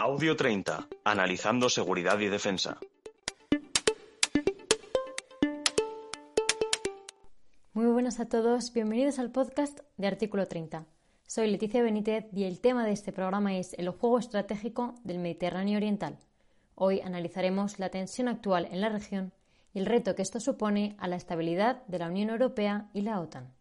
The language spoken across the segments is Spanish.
Audio 30. Analizando seguridad y defensa. Muy buenas a todos, bienvenidos al podcast de Artículo 30. Soy Leticia Benítez y el tema de este programa es el juego estratégico del Mediterráneo Oriental. Hoy analizaremos la tensión actual en la región y el reto que esto supone a la estabilidad de la Unión Europea y la OTAN.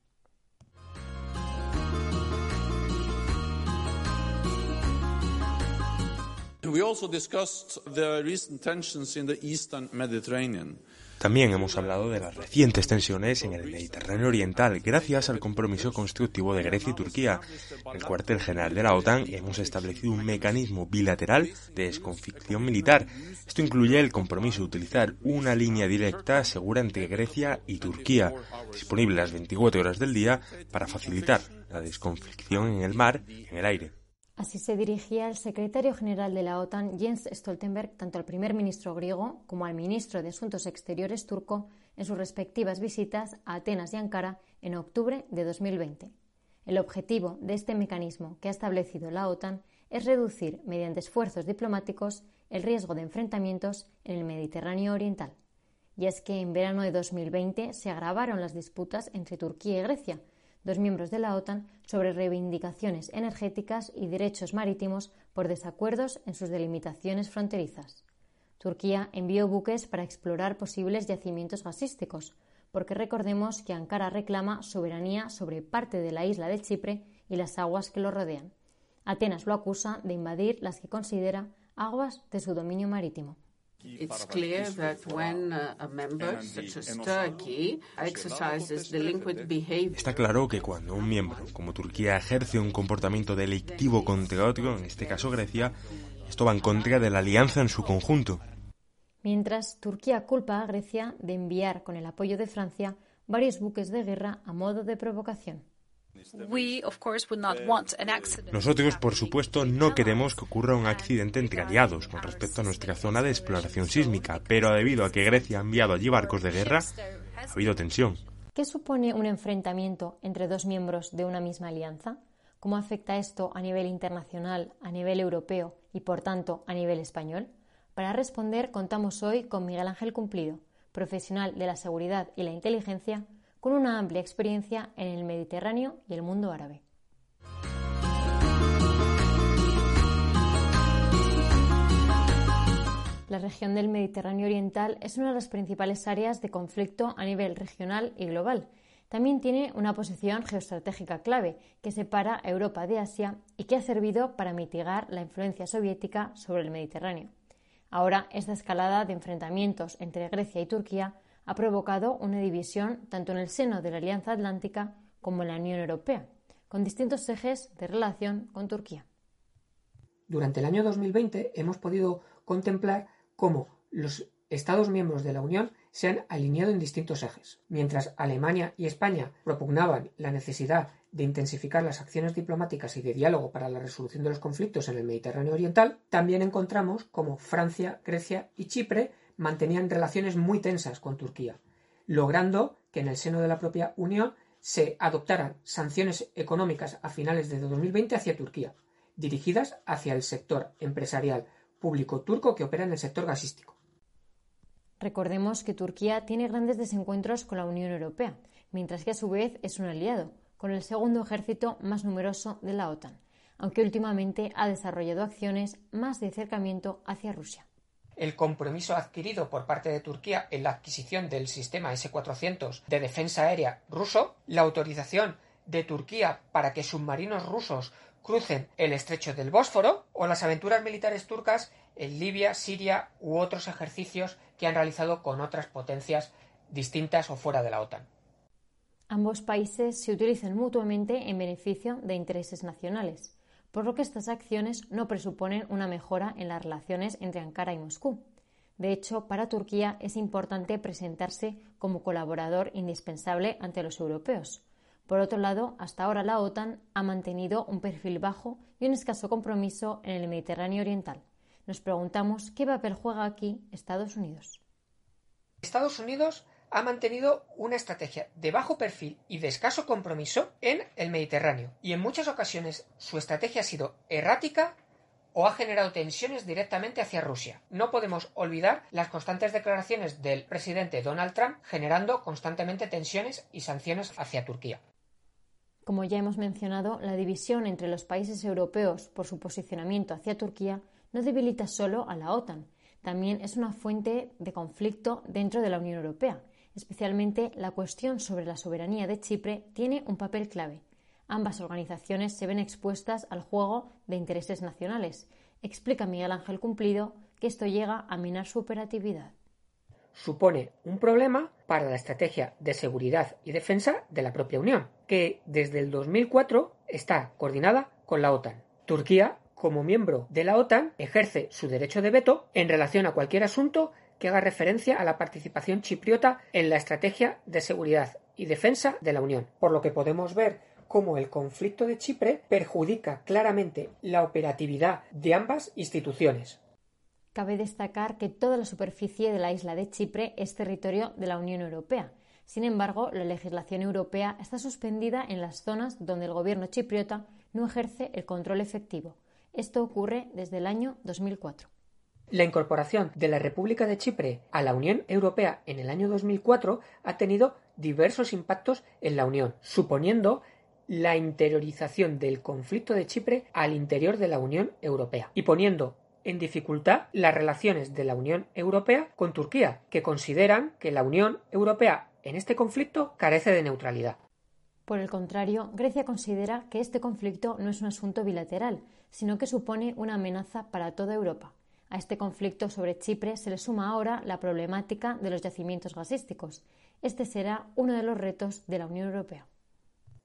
También hemos hablado de las recientes tensiones en el Mediterráneo Oriental gracias al compromiso constructivo de Grecia y Turquía. En el cuartel general de la OTAN hemos establecido un mecanismo bilateral de desconficción militar. Esto incluye el compromiso de utilizar una línea directa segura entre Grecia y Turquía, disponible las 24 horas del día para facilitar la desconflicción en el mar y en el aire. Así se dirigía el secretario general de la OTAN, Jens Stoltenberg, tanto al primer ministro griego como al ministro de Asuntos Exteriores turco en sus respectivas visitas a Atenas y Ankara en octubre de 2020. El objetivo de este mecanismo que ha establecido la OTAN es reducir, mediante esfuerzos diplomáticos, el riesgo de enfrentamientos en el Mediterráneo Oriental. Y es que en verano de 2020 se agravaron las disputas entre Turquía y Grecia, dos miembros de la OTAN, sobre reivindicaciones energéticas y derechos marítimos por desacuerdos en sus delimitaciones fronterizas. Turquía envió buques para explorar posibles yacimientos gasísticos, porque recordemos que Ankara reclama soberanía sobre parte de la isla de Chipre y las aguas que lo rodean. Atenas lo acusa de invadir las que considera aguas de su dominio marítimo. Está claro que cuando un miembro como Turquía ejerce un comportamiento delictivo contra otro, en este caso Grecia, esto va en contra de la alianza en su conjunto. Mientras Turquía culpa a Grecia de enviar con el apoyo de Francia varios buques de guerra a modo de provocación. Nosotros, por supuesto, no queremos que ocurra un accidente entre aliados con respecto a nuestra zona de exploración sísmica, pero debido a que Grecia ha enviado allí barcos de guerra, ha habido tensión. ¿Qué supone un enfrentamiento entre dos miembros de una misma alianza? ¿Cómo afecta esto a nivel internacional, a nivel europeo y, por tanto, a nivel español? Para responder, contamos hoy con Miguel Ángel Cumplido, profesional de la seguridad y la inteligencia, con una amplia experiencia en el Mediterráneo y el mundo árabe. La región del Mediterráneo Oriental es una de las principales áreas de conflicto a nivel regional y global. También tiene una posición geoestratégica clave que separa a Europa de Asia y que ha servido para mitigar la influencia soviética sobre el Mediterráneo. Ahora, esta escalada de enfrentamientos entre Grecia y Turquía ha provocado una división tanto en el seno de la Alianza Atlántica como en la Unión Europea, con distintos ejes de relación con Turquía. Durante el año 2020 hemos podido contemplar cómo los Estados miembros de la Unión se han alineado en distintos ejes. Mientras Alemania y España propugnaban la necesidad de intensificar las acciones diplomáticas y de diálogo para la resolución de los conflictos en el Mediterráneo Oriental, también encontramos cómo Francia, Grecia y Chipre mantenían relaciones muy tensas con Turquía, logrando que en el seno de la propia Unión se adoptaran sanciones económicas a finales de 2020 hacia Turquía, dirigidas hacia el sector empresarial público turco que opera en el sector gasístico. Recordemos que Turquía tiene grandes desencuentros con la Unión Europea, mientras que a su vez es un aliado, con el segundo ejército más numeroso de la OTAN, aunque últimamente ha desarrollado acciones más de acercamiento hacia Rusia el compromiso adquirido por parte de Turquía en la adquisición del sistema S-400 de defensa aérea ruso, la autorización de Turquía para que submarinos rusos crucen el estrecho del Bósforo o las aventuras militares turcas en Libia, Siria u otros ejercicios que han realizado con otras potencias distintas o fuera de la OTAN. Ambos países se utilizan mutuamente en beneficio de intereses nacionales por lo que estas acciones no presuponen una mejora en las relaciones entre Ankara y Moscú. De hecho, para Turquía es importante presentarse como colaborador indispensable ante los europeos. Por otro lado, hasta ahora la OTAN ha mantenido un perfil bajo y un escaso compromiso en el Mediterráneo Oriental. Nos preguntamos qué papel juega aquí Estados Unidos. Estados Unidos ha mantenido una estrategia de bajo perfil y de escaso compromiso en el Mediterráneo, y en muchas ocasiones su estrategia ha sido errática o ha generado tensiones directamente hacia Rusia. No podemos olvidar las constantes declaraciones del presidente Donald Trump generando constantemente tensiones y sanciones hacia Turquía. Como ya hemos mencionado, la división entre los países europeos por su posicionamiento hacia Turquía no debilita solo a la OTAN, también es una fuente de conflicto dentro de la Unión Europea. Especialmente la cuestión sobre la soberanía de Chipre tiene un papel clave ambas organizaciones se ven expuestas al juego de intereses nacionales. Explica Miguel Ángel Cumplido que esto llega a minar su operatividad. Supone un problema para la estrategia de seguridad y defensa de la propia Unión, que desde el 2004 está coordinada con la OTAN. Turquía, como miembro de la OTAN, ejerce su derecho de veto en relación a cualquier asunto que haga referencia a la participación chipriota en la estrategia de seguridad y defensa de la Unión, por lo que podemos ver cómo el conflicto de Chipre perjudica claramente la operatividad de ambas instituciones. Cabe destacar que toda la superficie de la isla de Chipre es territorio de la Unión Europea. Sin embargo, la legislación europea está suspendida en las zonas donde el gobierno chipriota no ejerce el control efectivo. Esto ocurre desde el año 2004. La incorporación de la República de Chipre a la Unión Europea en el año 2004 ha tenido diversos impactos en la Unión, suponiendo la interiorización del conflicto de Chipre al interior de la Unión Europea y poniendo en dificultad las relaciones de la Unión Europea con Turquía, que consideran que la Unión Europea en este conflicto carece de neutralidad. Por el contrario, Grecia considera que este conflicto no es un asunto bilateral, sino que supone una amenaza para toda Europa. A este conflicto sobre Chipre se le suma ahora la problemática de los yacimientos gasísticos. Este será uno de los retos de la Unión Europea.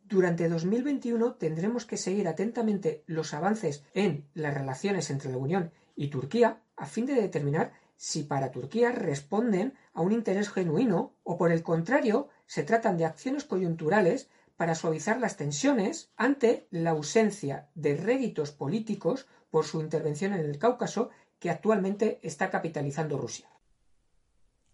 Durante 2021 tendremos que seguir atentamente los avances en las relaciones entre la Unión y Turquía a fin de determinar si para Turquía responden a un interés genuino o por el contrario se tratan de acciones coyunturales para suavizar las tensiones ante la ausencia de réditos políticos por su intervención en el Cáucaso que actualmente está capitalizando Rusia.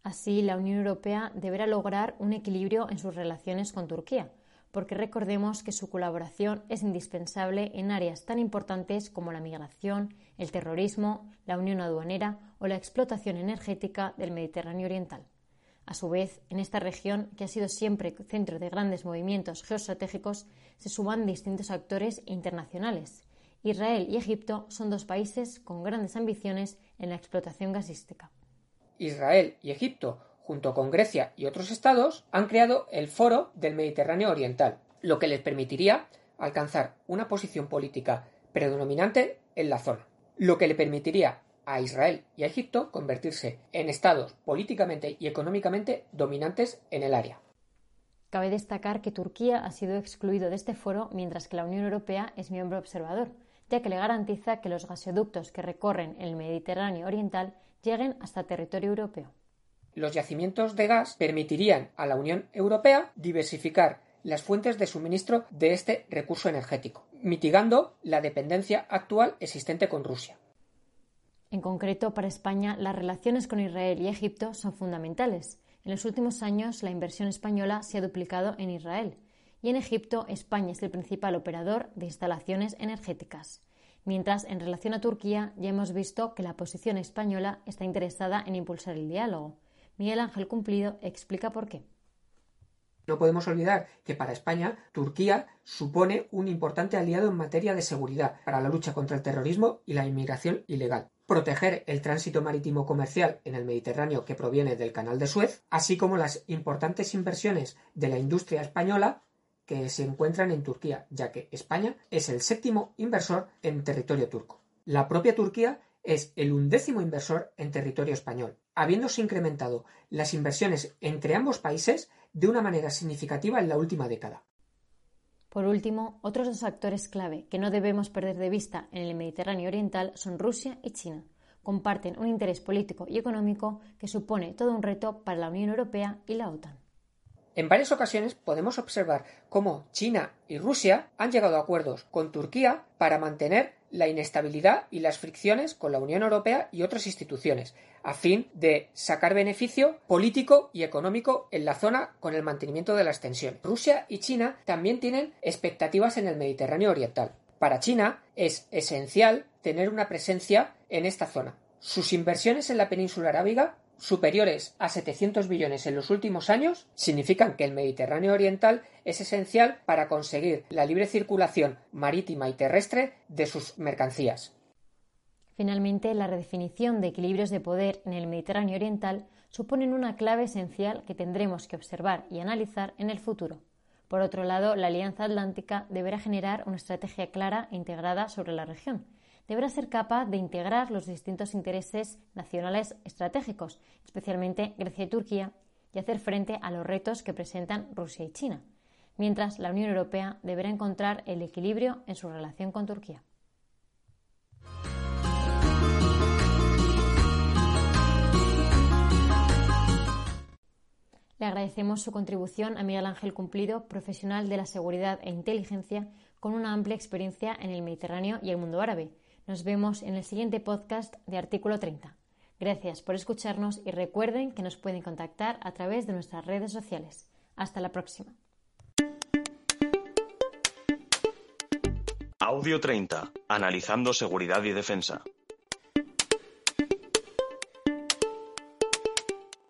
Así, la Unión Europea deberá lograr un equilibrio en sus relaciones con Turquía, porque recordemos que su colaboración es indispensable en áreas tan importantes como la migración, el terrorismo, la unión aduanera o la explotación energética del Mediterráneo Oriental. A su vez, en esta región, que ha sido siempre centro de grandes movimientos geoestratégicos, se suman distintos actores internacionales. Israel y Egipto son dos países con grandes ambiciones en la explotación gasística. Israel y Egipto junto con Grecia y otros estados, han creado el Foro del Mediterráneo Oriental, lo que les permitiría alcanzar una posición política predominante en la zona, lo que le permitiría a Israel y a Egipto convertirse en estados políticamente y económicamente dominantes en el área. Cabe destacar que Turquía ha sido excluido de este foro mientras que la Unión Europea es miembro observador, ya que le garantiza que los gasoductos que recorren el Mediterráneo Oriental lleguen hasta territorio europeo. Los yacimientos de gas permitirían a la Unión Europea diversificar las fuentes de suministro de este recurso energético, mitigando la dependencia actual existente con Rusia. En concreto, para España, las relaciones con Israel y Egipto son fundamentales. En los últimos años, la inversión española se ha duplicado en Israel y en Egipto, España es el principal operador de instalaciones energéticas. Mientras, en relación a Turquía, ya hemos visto que la posición española está interesada en impulsar el diálogo. Miguel Ángel Cumplido explica por qué. No podemos olvidar que para España, Turquía supone un importante aliado en materia de seguridad para la lucha contra el terrorismo y la inmigración ilegal. Proteger el tránsito marítimo comercial en el Mediterráneo que proviene del Canal de Suez, así como las importantes inversiones de la industria española que se encuentran en Turquía, ya que España es el séptimo inversor en territorio turco. La propia Turquía es el undécimo inversor en territorio español, habiéndose incrementado las inversiones entre ambos países de una manera significativa en la última década. Por último, otros dos actores clave que no debemos perder de vista en el Mediterráneo Oriental son Rusia y China. Comparten un interés político y económico que supone todo un reto para la Unión Europea y la OTAN. En varias ocasiones podemos observar cómo China y Rusia han llegado a acuerdos con Turquía para mantener la inestabilidad y las fricciones con la Unión Europea y otras instituciones, a fin de sacar beneficio político y económico en la zona con el mantenimiento de las tensiones. Rusia y China también tienen expectativas en el Mediterráneo Oriental. Para China, es esencial tener una presencia en esta zona. Sus inversiones en la península arábiga superiores a 700 billones en los últimos años significan que el Mediterráneo Oriental es esencial para conseguir la libre circulación marítima y terrestre de sus mercancías. Finalmente, la redefinición de equilibrios de poder en el Mediterráneo Oriental suponen una clave esencial que tendremos que observar y analizar en el futuro. Por otro lado, la Alianza Atlántica deberá generar una estrategia clara e integrada sobre la región, deberá ser capaz de integrar los distintos intereses nacionales estratégicos, especialmente Grecia y Turquía, y hacer frente a los retos que presentan Rusia y China, mientras la Unión Europea deberá encontrar el equilibrio en su relación con Turquía. Le agradecemos su contribución a Miguel Ángel Cumplido, profesional de la seguridad e inteligencia, con una amplia experiencia en el Mediterráneo y el mundo árabe, nos vemos en el siguiente podcast de Artículo 30. Gracias por escucharnos y recuerden que nos pueden contactar a través de nuestras redes sociales. Hasta la próxima. Audio 30. Analizando seguridad y defensa.